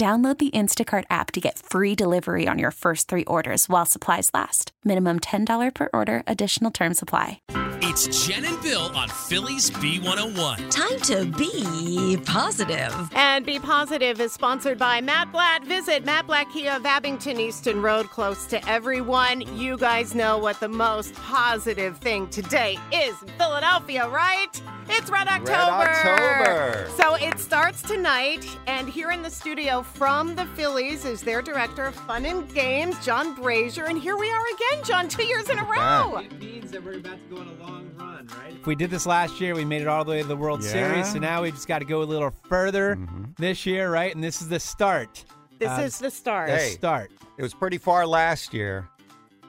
Download the Instacart app to get free delivery on your first three orders while supplies last. Minimum $10 per order, additional term supply. It's Jenn and Bill on Philly's B101. Time to be positive. And Bee Positive is sponsored by Matt Blatt. Visit Matt Blatt Kia of Abington Easton Road, close to everyone. You guys know what the most positive thing today is in Philadelphia, right? It's Red October. October. So it starts tonight, and here in the studio from the Phillies is their director of fun and games, John Brazer. And here we are again, John, two years in a row. Yeah. It means that we're about to go on a long run, right? If we did this last year, we made it all the way to the World Yeah. Series. So now we just got to go a little further this year, right? And this is the start. This Uh, is the start. The Hey. start. It was pretty far last year.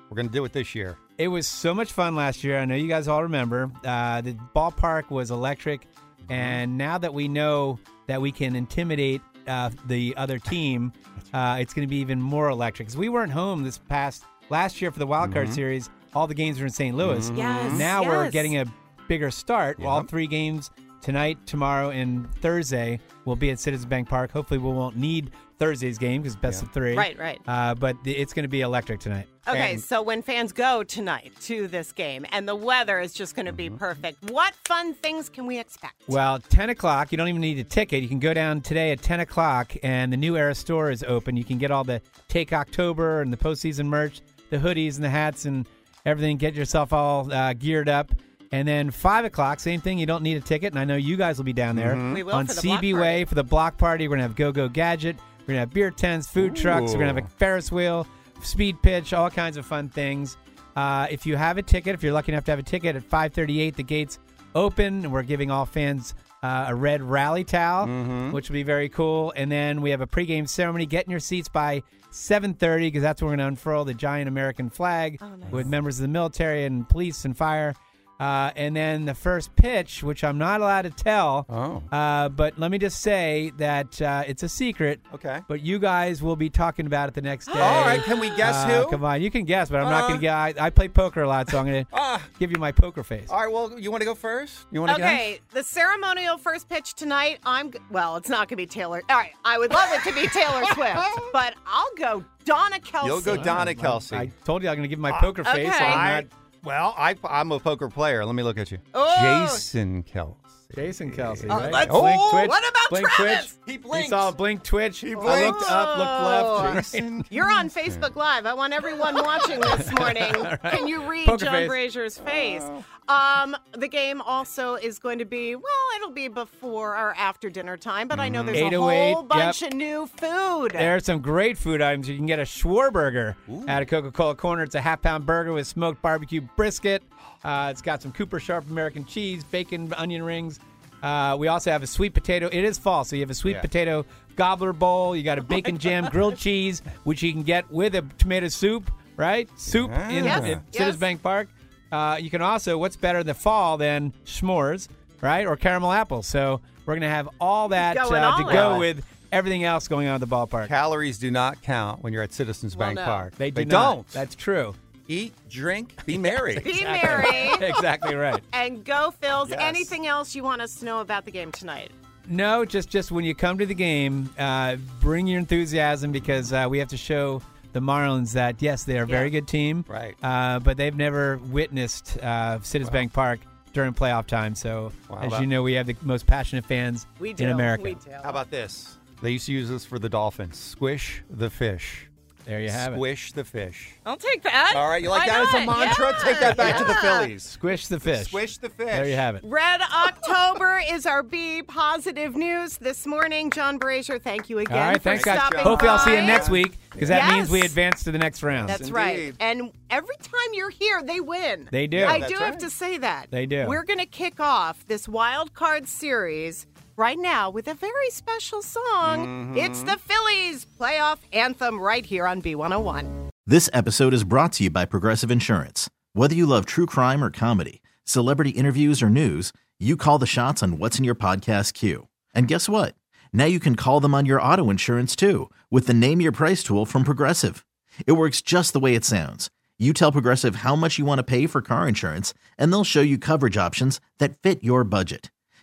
We're going to do it this year. It was so much fun last year. I know you guys all remember. Uh, the ballpark was electric, and now that we know that we can intimidate uh, the other team, uh, it's going to be even more electric. Because we weren't home this past last year for the wild card series. All the games were in St. Louis. Yes. Now we're getting a bigger start. All three games tonight, tomorrow, and Thursday we'll be at Citizens Bank Park. Hopefully, we won't need Thursday's game because best Yeah. of three. Right, right. Uh, but the- it's going to be electric tonight. Okay, And- so when fans go tonight to this game and the weather is just going to be perfect, what fun things can we expect? Well, 10 o'clock, you don't even need a ticket. You can go down today at 10 o'clock, and the new Era store is open. You can get all the Take October and the postseason merch, the hoodies and the hats and everything. Get yourself all uh, geared up. And then 5 o'clock, same thing. You don't need a ticket. And I know you guys will be down there We will on for the block CB party. Way for the block party. We're going to have Go Go Gadget. We're going to have beer tents, food trucks. We're going to have a Ferris wheel, speed pitch, all kinds of fun things. Uh, if you have a ticket, if you're lucky enough to have a ticket at 538, the gates open, and we're giving all fans uh, a red rally towel, which will be very cool. And then we have a pregame ceremony. Get in your seats by 7:30 because that's when we're going to unfurl the giant American flag Oh, nice. with members of the military and police and fire. Uh, and then the first pitch, which I'm not allowed to tell, Oh. uh, but let me just say that uh, it's a secret. Okay. But you guys will be talking about it the next day. All right. Can we guess Uh, who? Come on, you can guess, but I'm not going to get. I, I play poker a lot, so I'm going to Ah. give you my poker face. All right. Well, you want to go first? You want to go Okay, the ceremonial first pitch tonight. I'm g- well. It's not going to be Taylor. All right, I would love it to be Taylor Swift, but I'll go Donna Kelce. You'll go Donna Kelce. I told you I'm going to give you my poker face. so okay. I'm not well, I, I'm a poker player. Let me look at you. Oh. Jason Kelce. Jason Kelce. Oh, right? let's- Blink, Oh, twitch, what about blink, Travis? Twitch. He You blinks. saw blink twitch. He I looked blinks. up, looked left. right? You're on Facebook Live. I want everyone watching this morning. Can you read Poker John face. Brazer's face? Um, the game also is going to be well, it'll be before or after dinner time, but I know there's a whole bunch yep. of new food. There's some great food items. You can get a Schwarburger at a Coca-Cola Corner. It's a half-pound burger with smoked barbecue brisket. Uh, it's got some Cooper Sharp American cheese, bacon, onion rings. Uh, we also have a sweet potato. It is fall, so you have a sweet Yeah. potato gobbler bowl. You got a bacon jam grilled cheese, which you can get with a tomato soup, right? Soup in, Yes, in yes. Citizens Bank Park. Uh, you can also, what's better in the fall than s'mores, right? Or caramel apples. So we're going to have all that uh, to all go out. with everything else going on at the ballpark. Calories do not count when you're at Citizens Well, Bank no. Park. They do They not. don't. That's true. Eat, drink, be merry. Be merry exactly right. and go, Phils. Yes. Anything else you want us to know about the game tonight? No, just just when you come to the game, uh, bring your enthusiasm because uh, we have to show the Marlins that yes, they are a very good team, Right. Uh, but they've never witnessed uh, Citizens Bank Park during playoff time. So, Wow, as that- you know, we have the most passionate fans We do. in America. We do. How about this? They used to use this for the Dolphins. Squish the fish. There you have it. Squish the fish. I'll take that. All right, you like Why that as a mantra? Yeah, Take that back to the. Phillies. Squish the fish. Squish the fish. There you have it. Red October is our B positive news this morning. John Brazer, thank you again All right, for thanks, guys. stopping Hopefully, I'll see you next week because that Yes. means we advance to the next round. That's Indeed. right. And every time you're here, they win. They do. I That's do have to say that. They do. We're going to kick off this wild card series right now with a very special song. Mm-hmm. It's the Phillies playoff anthem right here on B101. This episode is brought to you by Progressive Insurance. Whether you love true crime or comedy, celebrity interviews or news, you call the shots on what's in your podcast queue. And guess what? Now you can call them on your auto insurance too with the Name Your Price tool from Progressive. It works just the way it sounds. You tell Progressive how much you want to pay for car insurance, and they'll show you coverage options that fit your budget.